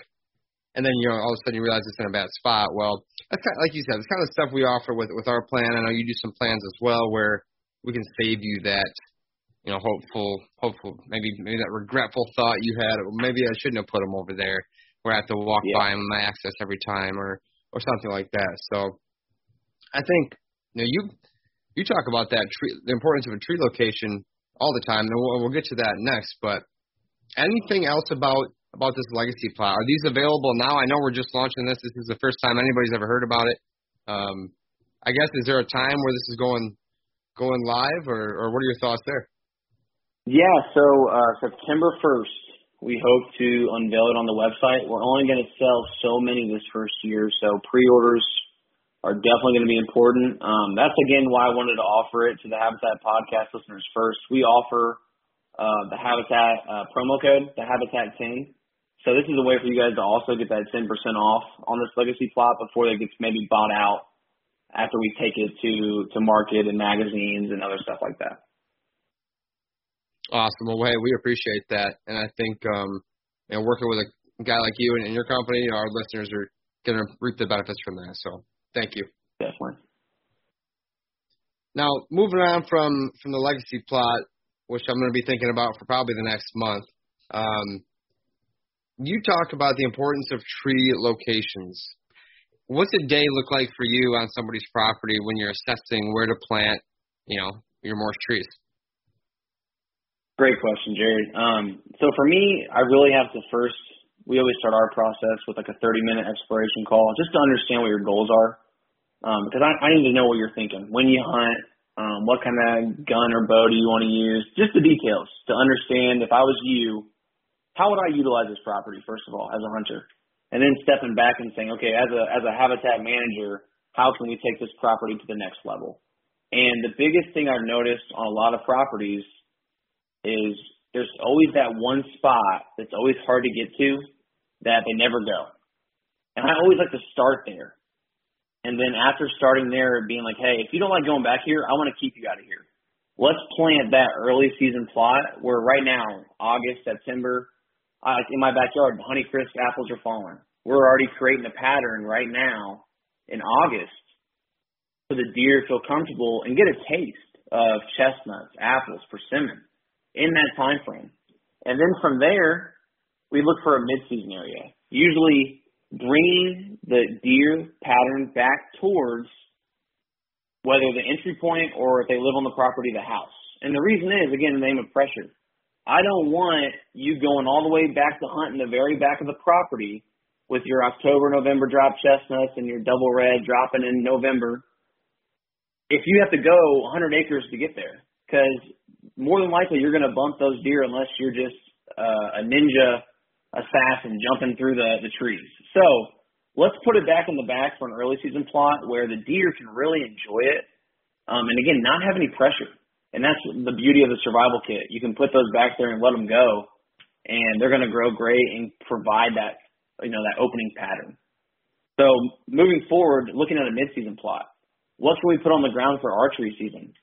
and then you know all of a sudden you realize it's in a bad spot. Well, that's kind of, like you said, it's kind of the stuff we offer with with our plan. I know you do some plans as well where we can save you that, you know, hopeful, hopeful, maybe maybe that regretful thought you had. Maybe I shouldn't have put them over there. Where I have to walk yeah. by them my access every time, or or something like that. So, I think you know you you talk about that tree, the importance of a tree location all the time, and we'll, we'll get to that next. But anything else about about this legacy plot? Are these available now? I know we're just launching this. This is the first time anybody's ever heard about it. Um, I guess is there a time where this is going going live, or or what are your thoughts there? Yeah, so uh, September first, we hope to unveil it on the website. We're only going to sell so many this first year, so pre-orders are definitely going to be important. Um, that's again why I wanted to offer it to the Habitat podcast listeners first. We offer uh, the Habitat uh, promo code, the Habitat 10. So this is a way for you guys to also get that 10% off on this legacy plot before it gets maybe bought out after we take it to to market and magazines and other stuff like that. Awesome. Well, hey, we appreciate that, and I think um, you know working with a guy like you and, and your company, our listeners are going to reap the benefits from that. So Thank you. Definitely. Now, moving on from from the legacy plot, which I'm going to be thinking about for probably the next month. Um, you talk about the importance of tree locations. What's a day look like for you on somebody's property when you're assessing where to plant, you know, your morse trees? Great question, Jared. Um, so for me, I really have to first we always start our process with like a 30 minute exploration call just to understand what your goals are. Um, because I, I need to know what you're thinking when you hunt, um, what kind of gun or bow do you want to use, just the details to understand if I was you, how would I utilize this property first of all as a hunter, and then stepping back and saying, okay, as a as a habitat manager, how can we take this property to the next level? And the biggest thing I've noticed on a lot of properties is there's always that one spot that's always hard to get to that they never go. And I always like to start there. And then after starting there, being like, hey, if you don't like going back here, I want to keep you out of here. Let's plant that early season plot where right now, August, September, uh, in my backyard, Honeycrisp apples are falling. We're already creating a pattern right now in August so the deer to feel comfortable and get a taste of chestnuts, apples, persimmon in that time frame. And then from there, we look for a mid-season area, usually bringing the deer pattern back towards whether the entry point or if they live on the property, the house. And the reason is, again, the name of pressure. I don't want you going all the way back to hunt in the very back of the property with your October, November drop chestnuts and your double red dropping in November. If you have to go 100 acres to get there, because more than likely you're going to bump those deer unless you're just uh, a ninja assassin jumping through the, the trees. So let's put it back in the back for an early season plot where the deer can really enjoy it. Um, and again, not have any pressure. And that's the beauty of the survival kit. You can put those back there and let them go, and they're going to grow great and provide that, you know, that opening pattern. So moving forward, looking at a mid-season plot, what can we put on the ground for archery season?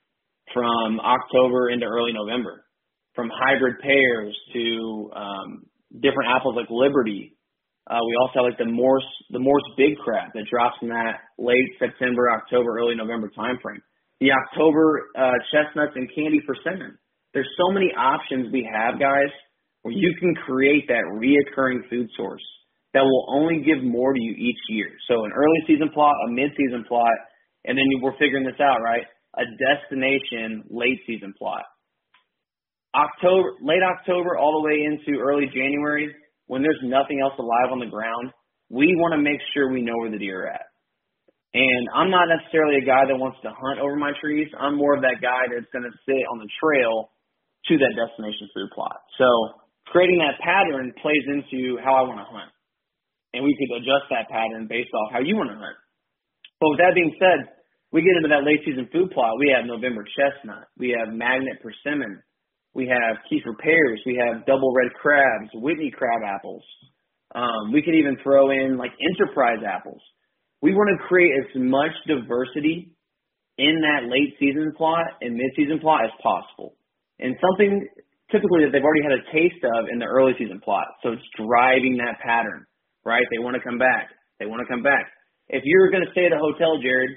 from October into early November, from hybrid pears to um, different apples like Liberty. Uh, we also have like the Morse, the Morse Big Crab that drops in that late September, October, early November timeframe. The October uh, chestnuts and candy persimmon. There's so many options we have, guys, where you can create that reoccurring food source that will only give more to you each year. So an early season plot, a mid season plot, and then we're figuring this out, right? a destination late season plot. October, late October, all the way into early January, when there's nothing else alive on the ground, we want to make sure we know where the deer are at. And I'm not necessarily a guy that wants to hunt over my trees. I'm more of that guy that's going to sit on the trail to that destination food plot. So creating that pattern plays into how I want to hunt. and we could adjust that pattern based off how you want to hunt. But with that being said, we get into that late season food plot. We have November chestnut, we have magnet persimmon, we have Kieffer pears, we have double red crabs, Whitney crab apples. Um, we could even throw in like enterprise apples. We want to create as much diversity in that late season plot and mid season plot as possible. And something typically that they've already had a taste of in the early season plot. So it's driving that pattern, right? They want to come back. They want to come back. If you're going to stay at a hotel, Jared,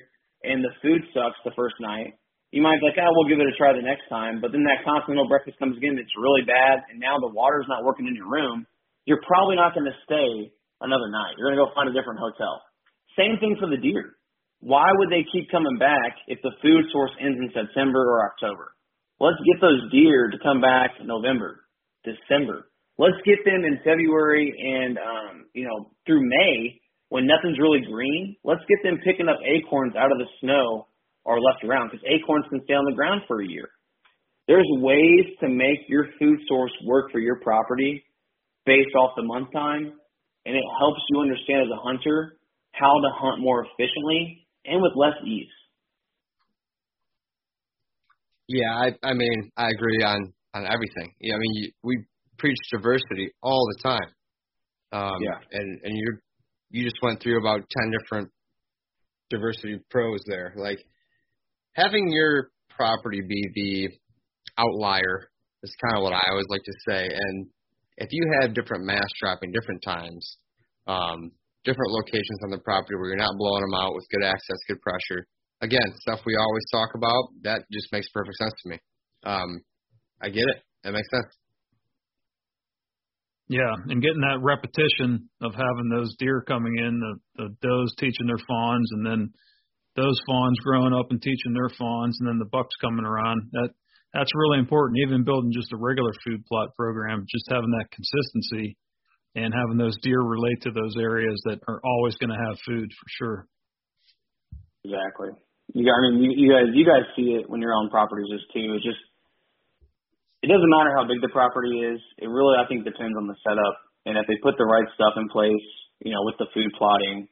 and the food sucks the first night, you might be like, oh, we'll give it a try the next time. But then that continental breakfast comes again, it's really bad, and now the water's not working in your room. You're probably not going to stay another night. You're going to go find a different hotel. Same thing for the deer. Why would they keep coming back if the food source ends in September or October? Let's get those deer to come back November, December. Let's get them in February and um, you know through May when nothing's really green. Let's get them picking up acorns out of the snow or left around because acorns can stay on the ground for a year. There's ways to make your food source work for your property based off the month time, and it helps you understand as a hunter how to hunt more efficiently and with less ease. Yeah, I I mean I agree on on everything. Yeah, I mean you, we preach diversity all the time. Um, yeah. And and you you just went through about ten different diversity pros there. Like having your property be the outlier is kind of what I always like to say. And if you have different mass dropping different times, um, different locations on the property where you're not blowing them out with good access, good pressure, again, stuff we always talk about. That just makes perfect sense to me. Um, I get it. That makes sense. Yeah, and getting that repetition of having those deer coming in, the, the does teaching their fawns, and then those fawns growing up and teaching their fawns, and then the bucks coming around. That that's really important. Even building just a regular food plot program, just having that consistency and having those deer relate to those areas that are always going to have food for sure. Exactly. You got, I mean, you, you guys, you guys see it when you're on properties just too. It's just, it doesn't matter how big the property is. It really, I think, depends on the setup. And if they put the right stuff in place, you know, with the food plotting,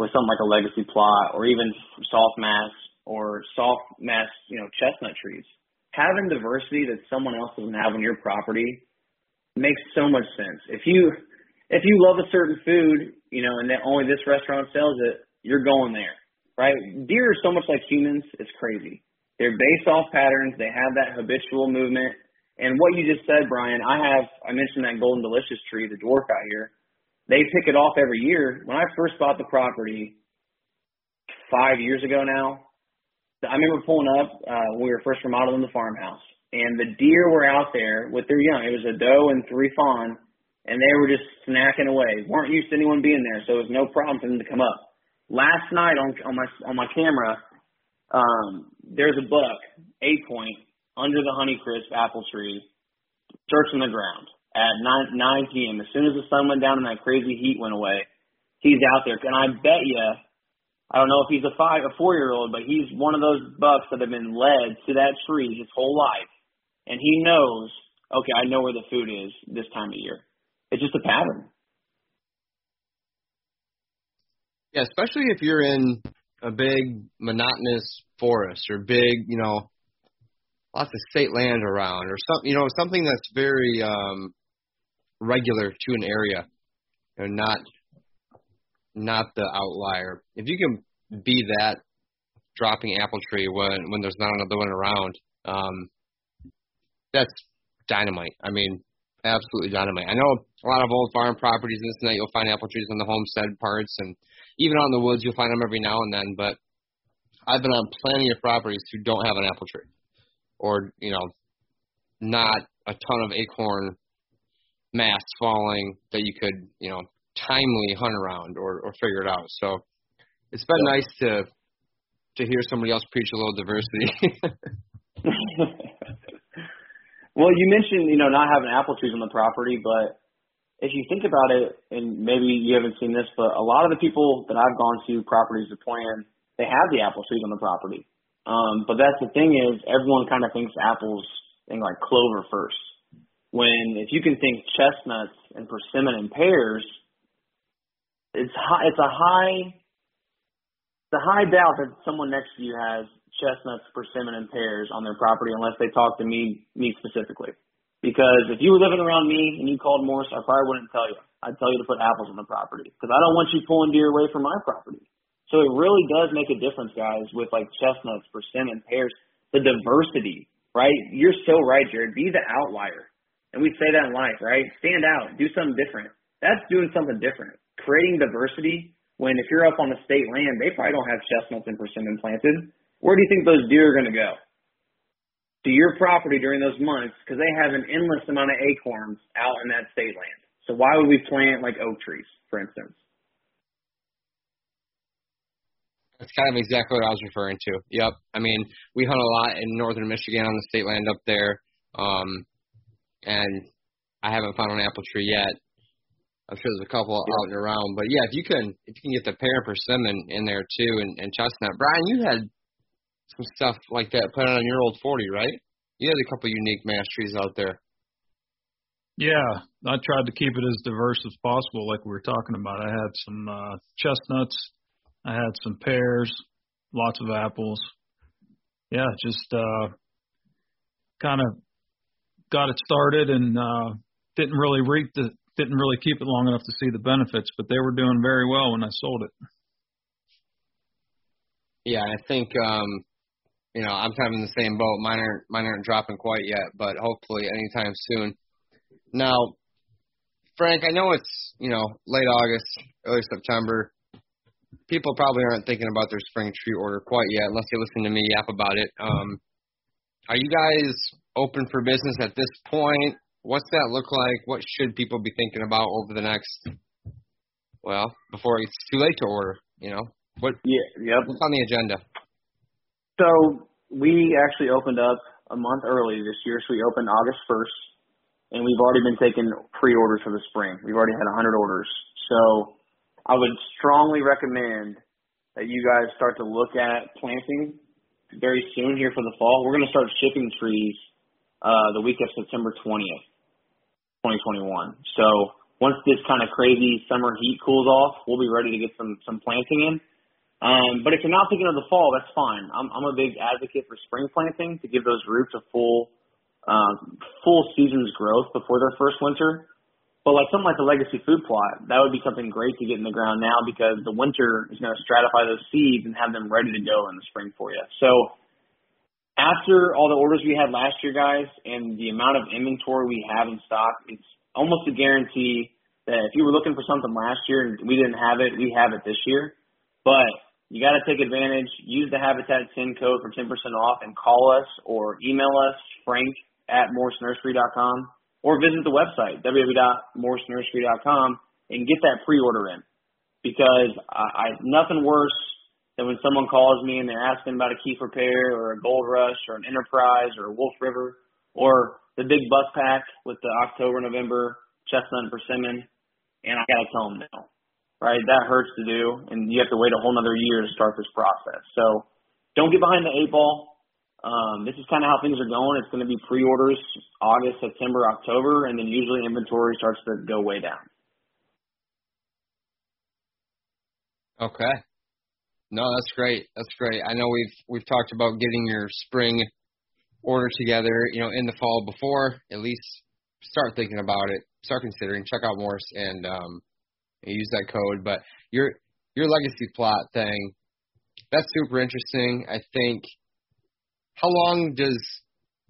with something like a legacy plot, or even soft mass or soft mass, you know, chestnut trees, having diversity that someone else doesn't have on your property makes so much sense. If you, if you love a certain food, you know, and that only this restaurant sells it, you're going there right? Deer are so much like humans, it's crazy. They're based off patterns. They have that habitual movement. And what you just said, Brian, I have, I mentioned that Golden Delicious tree, the dwarf out here. They pick it off every year. When I first bought the property five years ago now, I remember pulling up uh, when we were first remodeling the farmhouse, and the deer were out there with their young. It was a doe and three fawn, and they were just snacking away. weren't used to anyone being there, so it was no problem for them to come up. Last night on on my on my camera, um, there's a buck, eight point, under the Honeycrisp apple tree, searching the ground at 9, 9 p.m. As soon as the sun went down and that crazy heat went away, he's out there. And I bet you, I don't know if he's a five, a four year old, but he's one of those bucks that have been led to that tree his whole life. And he knows, okay, I know where the food is this time of year. It's just a pattern. Yeah, especially if you're in a big monotonous forest or big, you know, lots of state land around or something, you know, something that's very um regular to an area and not not the outlier. If you can be that dropping apple tree when when there's not another one around, um that's dynamite. I mean, absolutely dynamite. I know a lot of old farm properties and this and that you'll find apple trees on the homestead parts and even out in the woods, you'll find them every now and then. But I've been on plenty of properties who don't have an apple tree, or you know, not a ton of acorn mass falling that you could you know timely hunt around or or figure it out. So it's been yeah. nice to to hear somebody else preach a little diversity. well, you mentioned you know not having apple trees on the property, but if you think about it, and maybe you haven't seen this, but a lot of the people that I've gone to properties to plan, they have the apple trees on the property. Um, but that's the thing is everyone kind of thinks apples think like clover first. When if you can think chestnuts and persimmon and pears, it's high, it's a high, it's a high doubt that someone next to you has chestnuts, persimmon, and pears on their property unless they talk to me, me specifically. Because if you were living around me and you called Morse, I probably wouldn't tell you. I'd tell you to put apples on the property because I don't want you pulling deer away from my property. So it really does make a difference, guys, with like chestnuts, persimmon, pears, the diversity, right? You're so right, Jared. Be the outlier. And we say that in life, right? Stand out. Do something different. That's doing something different. Creating diversity when if you're up on the state land, they probably don't have chestnuts and persimmon planted. Where do you think those deer are going to go? To your property during those months because they have an endless amount of acorns out in that state land. So why would we plant like oak trees, for instance? That's kind of exactly what I was referring to. Yep. I mean, we hunt a lot in northern Michigan on the state land up there. Um, and I haven't found an apple tree yet. I'm sure there's a couple yeah. out and around, but yeah, if you can if you can get the pear persimmon in there too, and, and chestnut. Brian, you had some stuff like that put on your old 40, right? You had a couple unique mash trees out there. Yeah, I tried to keep it as diverse as possible, like we were talking about. I had some uh, chestnuts, I had some pears, lots of apples. Yeah, just uh, kind of got it started and uh, didn't really reap the didn't really keep it long enough to see the benefits, but they were doing very well when I sold it. Yeah, I think um, you know I'm kind of in the same boat. Mine aren't mine aren't dropping quite yet, but hopefully anytime soon. Now, Frank, I know it's you know late August, early September. People probably aren't thinking about their spring tree order quite yet, unless they listen to me yap about it. Um, are you guys open for business at this point? What's that look like? What should people be thinking about over the next, well, before it's too late to order? You know, what? Yeah, yep. What's on the agenda? So we actually opened up a month early this year. So we opened August first, and we've already been taking pre-orders for the spring. We've already had 100 orders. So I would strongly recommend that you guys start to look at planting very soon here for the fall. We're going to start shipping trees uh, the week of September 20th. 2021. So once this kind of crazy summer heat cools off, we'll be ready to get some some planting in. Um, but if you're not thinking of the fall, that's fine. I'm, I'm a big advocate for spring planting to give those roots a full um, full season's growth before their first winter. But like something like the legacy food plot, that would be something great to get in the ground now because the winter is going to stratify those seeds and have them ready to go in the spring for you. So after all the orders we had last year, guys, and the amount of inventory we have in stock, it's almost a guarantee that if you were looking for something last year and we didn't have it, we have it this year. But you got to take advantage. Use the Habitat 10 code for 10% off and call us or email us, frank at morsenursery.com, or visit the website, www.morsenursery.com, and get that pre-order in. Because I, I nothing worse that when someone calls me and they're asking about a Kieffer pear or a Gold Rush or an Enterprise or a Wolf River or the big bus pack with the October, November chestnut and persimmon, and I gotta tell them no, right? That hurts to do, and you have to wait a whole another year to start this process. So don't get behind the eight ball. Um, this is kind of how things are going. It's going to be pre-orders August, September, October, and then usually inventory starts to go way down. Okay. No, that's great. That's great. I know we've we've talked about getting your spring order together, you know, in the fall before. At least start thinking about it. Start considering. Check out Morse and um, use that code. But your your legacy plot thing, that's super interesting. I think. How long does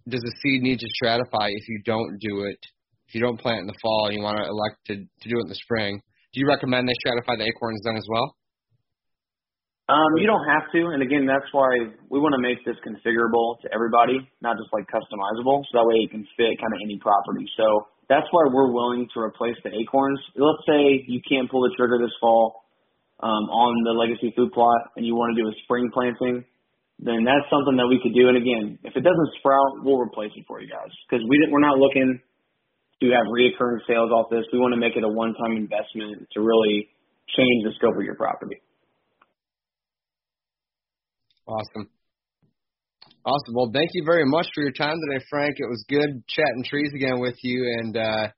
does a seed need to stratify if you don't do it? If you don't plant in the fall and you want to elect to to do it in the spring, do you recommend they stratify the acorns then as well? Um, you don't have to, and again, that's why we want to make this configurable to everybody, not just like customizable, so that way it can fit kind of any property. So that's why we're willing to replace the acorns. Let's say you can't pull the trigger this fall um, on the legacy food plot, and you want to do a spring planting, then that's something that we could do. And again, if it doesn't sprout, we'll replace it for you guys because we we're not looking to have reoccurring sales off this. We want to make it a one-time investment to really change the scope of your property. Awesome. Awesome. Well, thank you very much for your time today, Frank. It was good chatting trees again with you, and uh,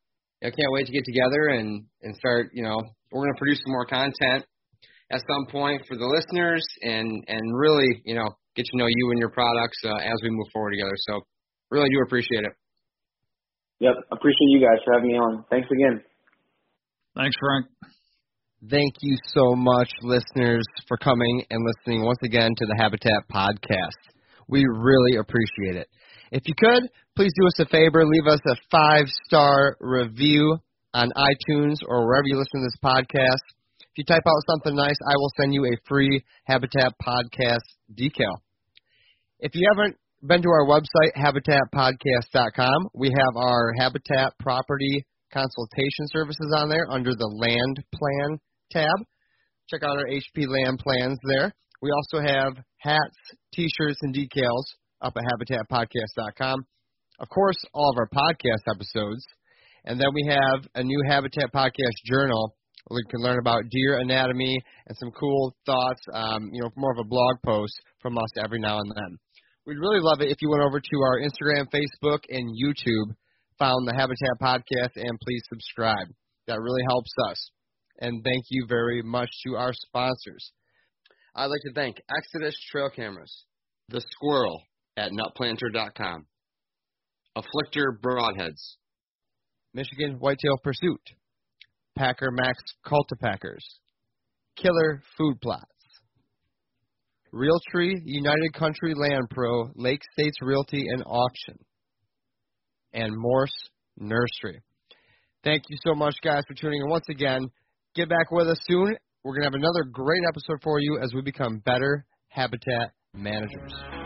I can't wait to get together and and start, you know, we're going to produce some more content at some point for the listeners and and really you know get to know you and your products uh, as we move forward together. So really do appreciate it. Yep, appreciate you guys for having me on. Thanks again. Thanks, Frank. Thank you so much, listeners, for coming and listening once again to the Habitat Podcast. We really appreciate it. If you could, please do us a favor, leave us a five star review on iTunes or wherever you listen to this podcast. If you type out something nice, I will send you a free Habitat Podcast decal. If you haven't been to our website, habitatpodcast.com, we have our Habitat Property Consultation Services on there under the Land Plan tab. Check out our HP Land Plans there. We also have hats, t-shirts, and decals up at habitatpodcast.com. Of course, all of our podcast episodes. And then we have a new Habitat Podcast journal where you can learn about deer anatomy and some cool thoughts, um, you know, more of a blog post from us every now and then. We'd really love it if you went over to our Instagram, Facebook, and YouTube, found the Habitat Podcast, and please subscribe. That really helps us. And thank you very much to our sponsors. I'd like to thank Exodus Trail Cameras, The Squirrel at nutplanter.com, Afflictor Broadheads, Michigan Whitetail Pursuit, Packer Max Cultipackers, Killer Food Plots, Realtree United Country Land Pro, Lake States Realty and Auction, and Morse Nursery. Thank you so much, guys, for tuning in once again. Get back with us soon. We're going to have another great episode for you as we become better habitat managers.